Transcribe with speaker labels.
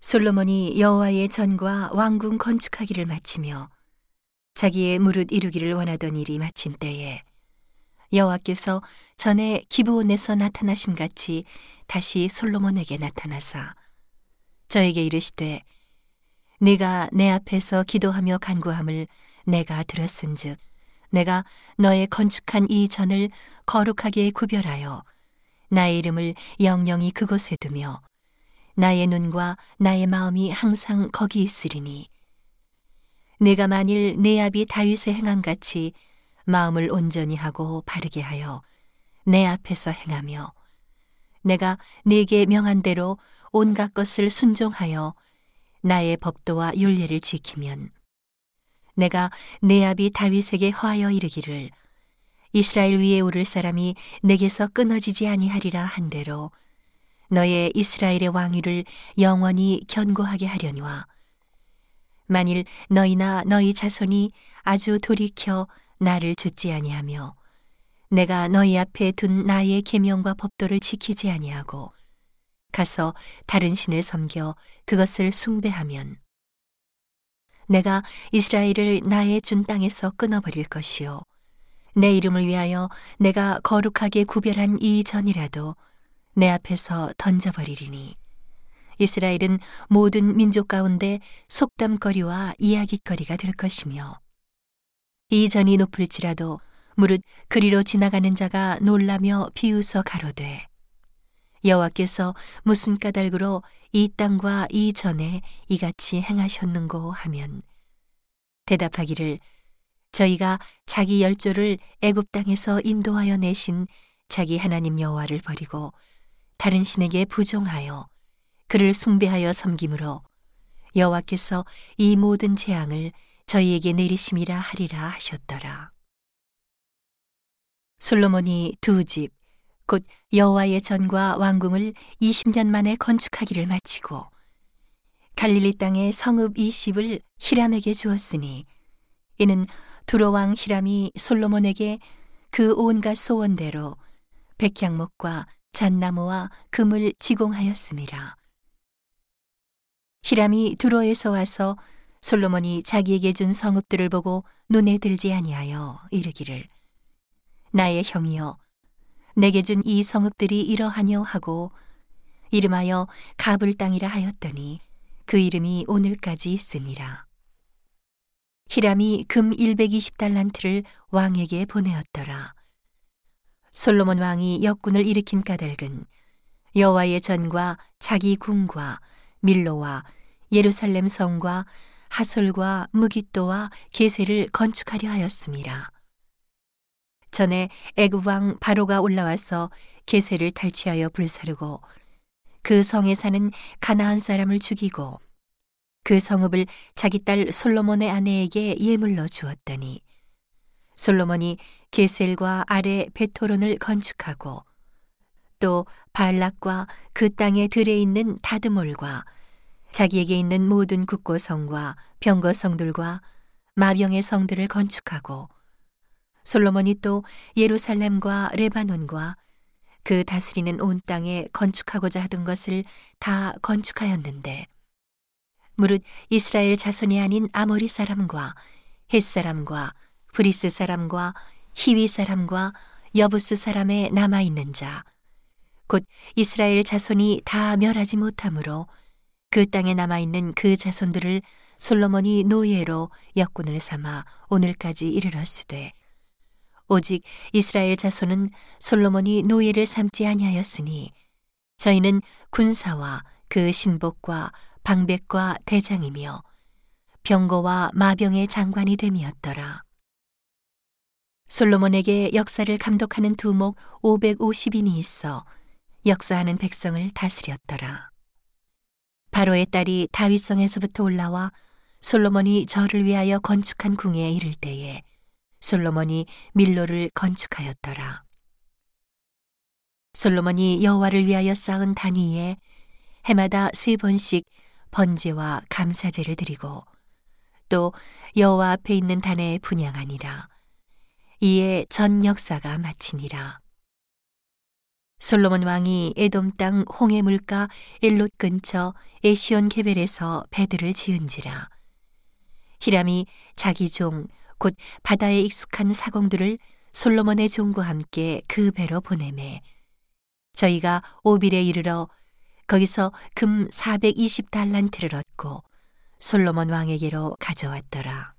Speaker 1: 솔로몬이 여호와의 전과 왕궁 건축하기를 마치며 자기의 무릇 이루기를 원하던 일이 마친 때에 여호와께서 전에 기브온에서 나타나심 같이 다시 솔로몬에게 나타나사 저에게 이르시되 네가 내 앞에서 기도하며 간구함을 내가 들었은즉 내가 너의 건축한 이 전을 거룩하게 구별하여 나의 이름을 영영이 그곳에 두며 나의 눈과 나의 마음이 항상 거기 있으리니. 내가 만일 내 아비 다윗의 행함 같이 마음을 온전히 하고 바르게 하여 내 앞에서 행하며 내가 네게 명한 대로 온갖 것을 순종하여 나의 법도와 윤례를 지키면 내가 내 아비 다윗에게 허하여 이르기를 이스라엘 위에 오를 사람이 내게서 끊어지지 아니하리라 한 대로 너의 이스라엘의 왕위를 영원히 견고하게 하려니와 만일 너희나 너희 자손이 아주 돌이켜 나를 좇지 아니하며 내가 너희 앞에 둔 나의 계명과 법도를 지키지 아니하고 가서 다른 신을 섬겨 그것을 숭배하면 내가 이스라엘을 나의 준 땅에서 끊어버릴 것이요. 내 이름을 위하여 내가 거룩하게 구별한 이 전이라도 내 앞에서 던져버리리니. 이스라엘은 모든 민족 가운데 속담거리와 이야깃거리가 될 것이며 이 전이 높을지라도 무릇 그리로 지나가는 자가 놀라며 비웃어 가로되 여호와께서 무슨 까닭으로 이 땅과 이 전에 이같이 행하셨는고 하면 대답하기를 저희가 자기 열조를 애굽 땅에서 인도하여 내신 자기 하나님 여호와를 버리고 다른 신에게 부종하여 그를 숭배하여 섬김으로 여호와께서 이 모든 재앙을 저희에게 내리심이라 하리라 하셨더라. 솔로몬이 두 집, 곧 여호와의 전과 왕궁을 20년 만에 건축하기를 마치고 갈릴리 땅의 성읍 20을 히람에게 주었으니 이는 두로왕 히람이 솔로몬에게 그 온갖 소원대로 백향목과 잣나무와 금을 지공하였습니다. 히람이 두로에서 와서 솔로몬이 자기에게 준 성읍들을 보고 눈에 들지 아니하여 이르기를 나의 형이여 내게 준 이 성읍들이 이러하뇨 하고 이름하여 가불 땅이라 하였더니 그 이름이 오늘까지 있으니라. 히람이 금 120달란트를 왕에게 보내었더라. 솔로몬 왕이 역군을 일으킨 까닭은 여호와의 전과 자기 궁과 밀로와 예루살렘 성과 하솔과 무기또와 게세를 건축하려 하였습니다. 전에 애굽 왕 바로가 올라와서 게세를 탈취하여 불사르고 그 성에 사는 가나안 사람을 죽이고 그 성읍을 자기 딸 솔로몬의 아내에게 예물로 주었더니 솔로몬이 게셀과 아래 베토론을 건축하고 또 발락과 그 땅에 들에 있는 다드몰과 자기에게 있는 모든 국고성과 병거성들과 마병의 성들을 건축하고 솔로몬이 또 예루살렘과 레바논과 그 다스리는 온 땅에 건축하고자 하던 것을 다 건축하였는데 무릇 이스라엘 자손이 아닌 아모리 사람과 헷 사람과 브리스 사람과 히위 사람과 여부스 사람에 남아 있는 자 곧 이스라엘 자손이 다 멸하지 못하므로 그 땅에 남아 있는 그 자손들을 솔로몬이 노예로 역군을 삼아 오늘까지 이르렀으되 오직 이스라엘 자손은 솔로몬이 노예를 삼지 아니하였으니 저희는 군사와 그 신복과 방백과 대장이며 병거와 마병의 장관이 됨이었더라. 솔로몬에게 역사를 감독하는 두목 550인이 있어 역사하는 백성을 다스렸더라. 바로의 딸이 다윗성에서부터 올라와 솔로몬이 저를 위하여 건축한 궁에 이를 때에 솔로몬이 밀로를 건축하였더라. 솔로몬이 여호와를 위하여 쌓은 단 위에 해마다 세 번씩 번제와 감사제를 드리고 또 여호와 앞에 있는 단에 분양하니라. 이에 전 역사가 마치니라. 솔로몬 왕이 에돔 땅 홍해 물가 엘롯 근처 에시온 게벨에서 배들을 지은지라 히람이 자기 종 곧 바다에 익숙한 사공들을 솔로몬의 종과 함께 그 배로 보내매 저희가 오빌에 이르러 거기서 금 420달란트를 얻고 솔로몬 왕에게로 가져왔더라.